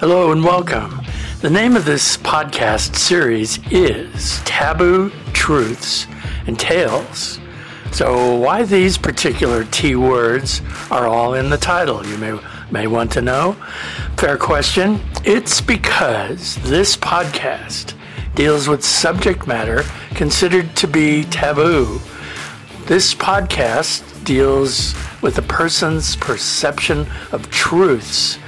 Hello and welcome. The name of this podcast series is Taboo Truths and Tales. So, why these particular T words are all in the title, you may, may want to know. Fair question. It's because this podcast deals with subject matter considered to be taboo. This podcast deals with a person's perception of truths,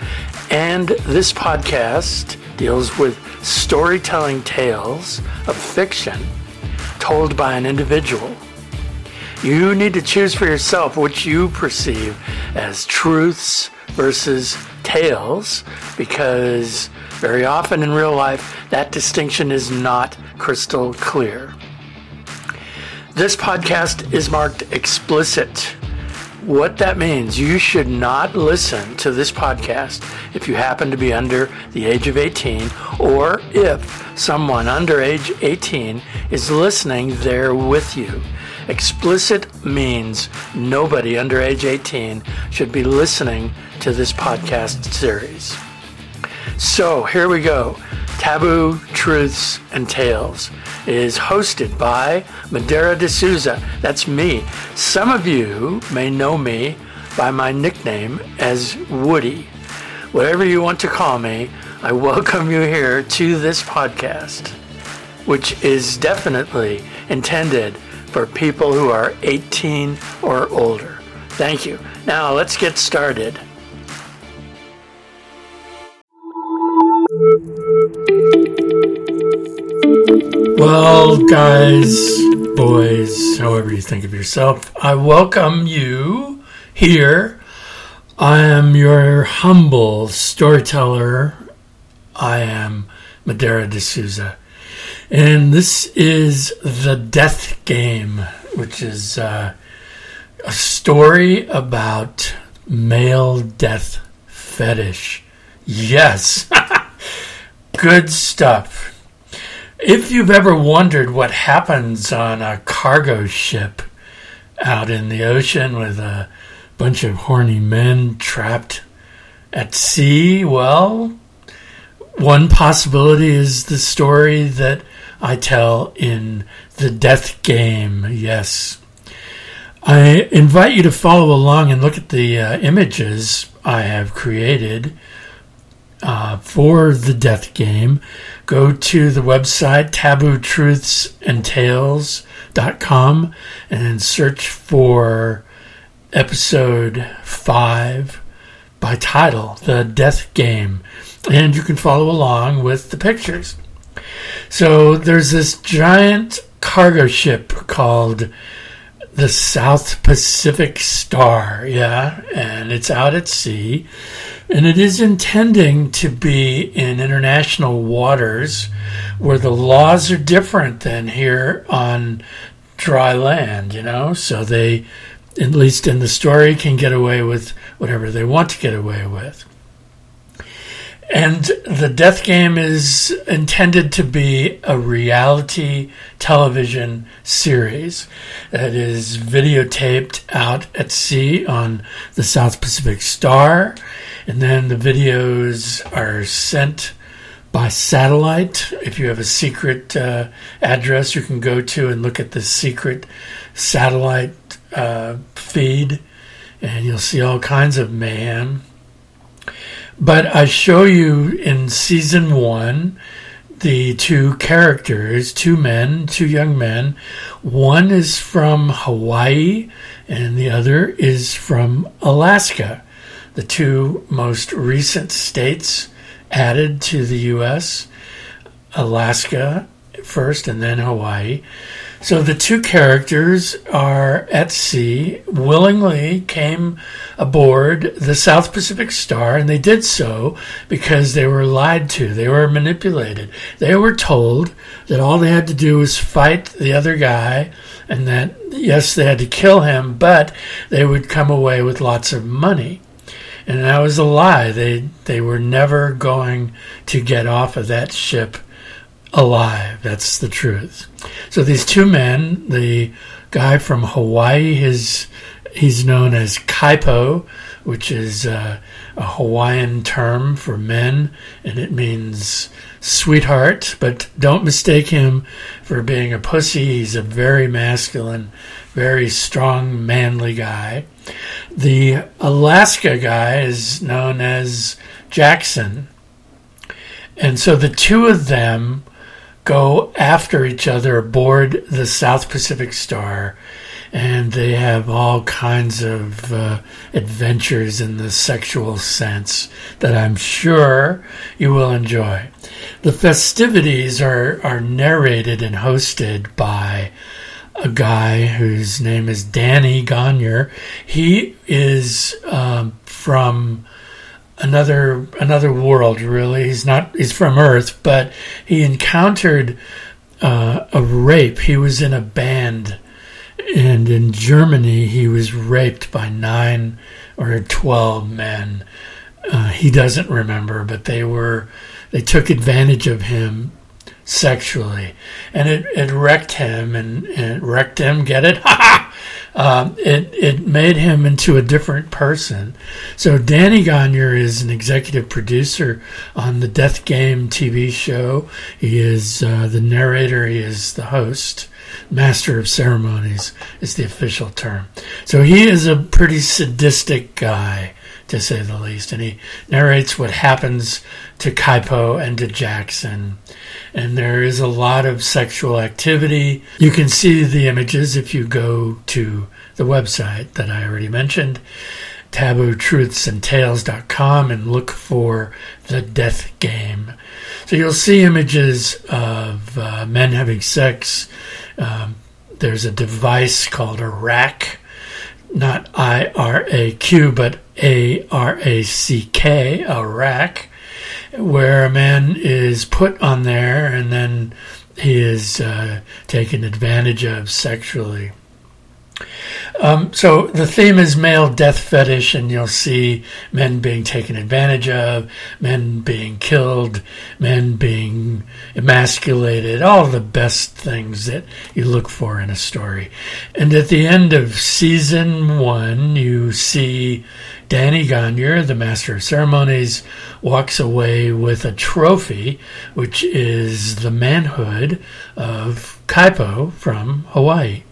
and this podcast deals with storytelling tales of fiction told by an individual. You need to choose for yourself which you perceive as truths versus tales because very often in real life that distinction is not crystal clear. This podcast is marked explicit. What that means, you should not listen to this podcast if you happen to be under the age of 18 or if someone under age 18 is listening there with you. Explicit means nobody under age 18 should be listening to this podcast series. So here we go. Taboo Truths and Tales is hosted by Madeira de Souza. That's me. Some of you may know me by my nickname as Woody. Whatever you want to call me, I welcome you here to this podcast, which is definitely intended for people who are 18 or older. Thank you. Now let's get started. Well, guys, boys, however you think of yourself, I welcome you here. I am your humble storyteller. I am Madeira de Souza. And this is The Death Game, which is uh, a story about male death fetish. Yes, good stuff. If you've ever wondered what happens on a cargo ship out in the ocean with a bunch of horny men trapped at sea, well, one possibility is the story that I tell in The Death Game. Yes. I invite you to follow along and look at the uh, images I have created uh, for the death game, go to the website tabootruthsandtales.com and search for episode 5 by title, The Death Game. And you can follow along with the pictures. So there's this giant cargo ship called the South Pacific Star, yeah, and it's out at sea, and it is intending to be in international waters where the laws are different than here on dry land, you know, so they, at least in the story, can get away with whatever they want to get away with. And the death game is intended to be a reality television series that is videotaped out at sea on the South Pacific Star. And then the videos are sent by satellite. If you have a secret uh, address, you can go to and look at the secret satellite uh, feed, and you'll see all kinds of mayhem. But I show you in season one the two characters, two men, two young men. One is from Hawaii and the other is from Alaska, the two most recent states added to the U.S. Alaska first and then Hawaii. So the two characters are at sea, willingly came aboard the South Pacific Star, and they did so because they were lied to. They were manipulated. They were told that all they had to do was fight the other guy, and that, yes, they had to kill him, but they would come away with lots of money. And that was a lie. They, they were never going to get off of that ship alive. That's the truth. So these two men, the guy from Hawaii, his he's known as Kaipo which is uh, a Hawaiian term for men, and it means sweetheart. But don't mistake him for being a pussy. He's a very masculine, very strong, manly guy. The Alaska guy is known as Jackson. And so the two of them go after each other aboard the South Pacific Star, and they have all kinds of uh, adventures in the sexual sense that I'm sure you will enjoy. The festivities are, are narrated and hosted by a guy whose name is Danny Gonyer. He is um, from another another world. Really, he's not. He's from Earth, but he encountered uh, a rape. He was in a band, and in Germany, he was raped by nine or twelve men. Uh, he doesn't remember, but they were they took advantage of him sexually, and it, it wrecked him and, and it wrecked him. Get it? um, it it made him into a different person. So Danny Gonyer is an executive producer on the Death Game TV show. He is uh, the narrator. He is the host. Master of ceremonies is the official term. So he is a pretty sadistic guy to say the least. And he narrates what happens to Kaipo and to Jackson. And there is a lot of sexual activity. You can see the images if you go to the website that I already mentioned, tabootruthsandtales.com, and look for the death game. So you'll see images of uh, men having sex. Um, there's a device called a rack not I R A Q, but A R A C K, a rack, where a man is put on there and then he is uh, taken advantage of sexually. Um, so the theme is male death fetish, and you'll see men being taken advantage of, men being killed, men being emasculated, all the best things that you look for in a story. And at the end of season one, you see Danny Gonyer, the master of ceremonies, walks away with a trophy, which is the manhood of Kaipo from Hawaii.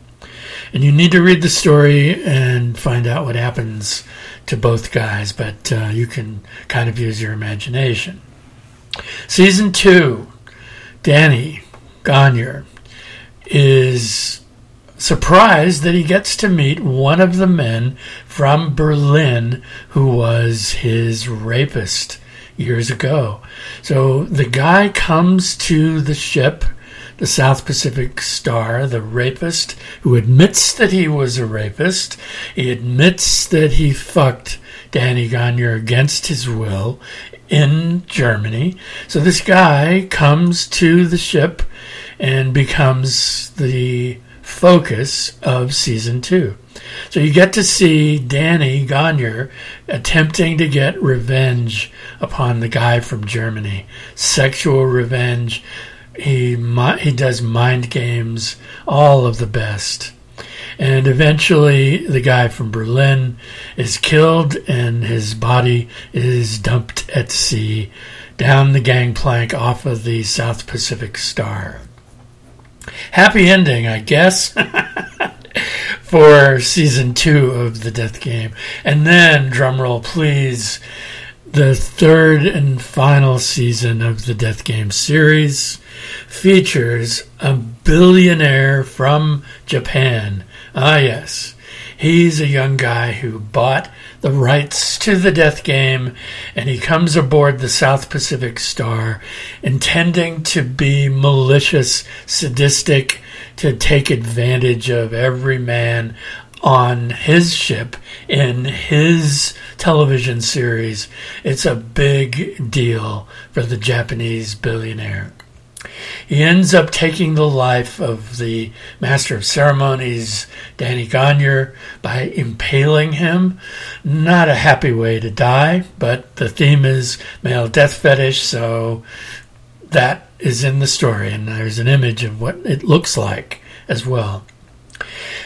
And you need to read the story and find out what happens to both guys, but uh, you can kind of use your imagination. Season two, Danny Gonyer is surprised that he gets to meet one of the men from Berlin who was his rapist years ago. So the guy comes to the ship the South Pacific Star, the rapist, who admits that he was a rapist. He admits that he fucked Danny Gonyer against his will in Germany. So this guy comes to the ship and becomes the focus of season two. So you get to see Danny Gonyer attempting to get revenge upon the guy from Germany. Sexual revenge, he he does mind games, all of the best. And eventually, the guy from Berlin is killed, and his body is dumped at sea down the gangplank off of the South Pacific Star. Happy ending, I guess, for season two of the Death Game. And then, drumroll please, the third and final season of the Death Game series features a billionaire from Japan. Ah, yes. He's a young guy who bought the rights to the death game and he comes aboard the South Pacific Star intending to be malicious, sadistic, to take advantage of every man on his ship in his television series. It's a big deal for the Japanese billionaire. He ends up taking the life of the master of ceremonies, Danny Gonyer, by impaling him. Not a happy way to die, but the theme is male death fetish, so that is in the story, and there's an image of what it looks like as well.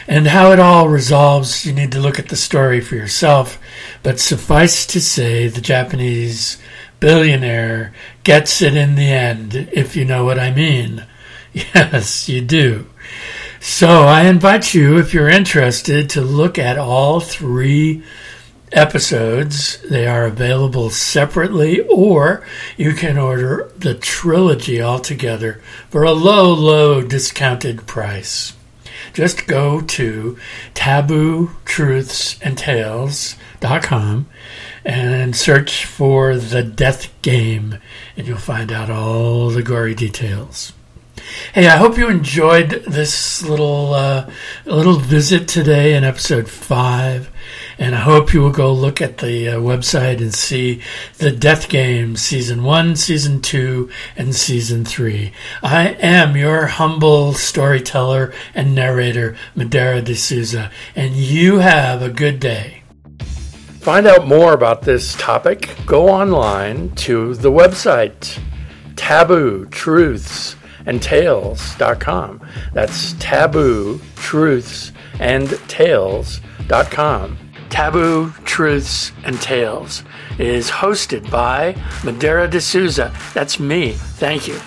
And how it all resolves, you need to look at the story for yourself. But suffice to say, the Japanese billionaire gets it in the end, if you know what I mean. Yes, you do. So I invite you, if you're interested, to look at all three episodes. They are available separately, or you can order the trilogy altogether for a low, low discounted price just go to taboo-truths-and-tales.com and search for the death game, and you'll find out all the gory details. Hey, I hope you enjoyed this little uh, little visit today in episode five. And I hope you will go look at the uh, website and see the Death Game Season 1, Season 2, and Season 3. I am your humble storyteller and narrator, Madera de Souza, and you have a good day. Find out more about this topic, go online to the website taboo truths and tales.com. That's taboo truths and tales.com. Taboo Truths and Tales is hosted by Madera de Souza. That's me. Thank you.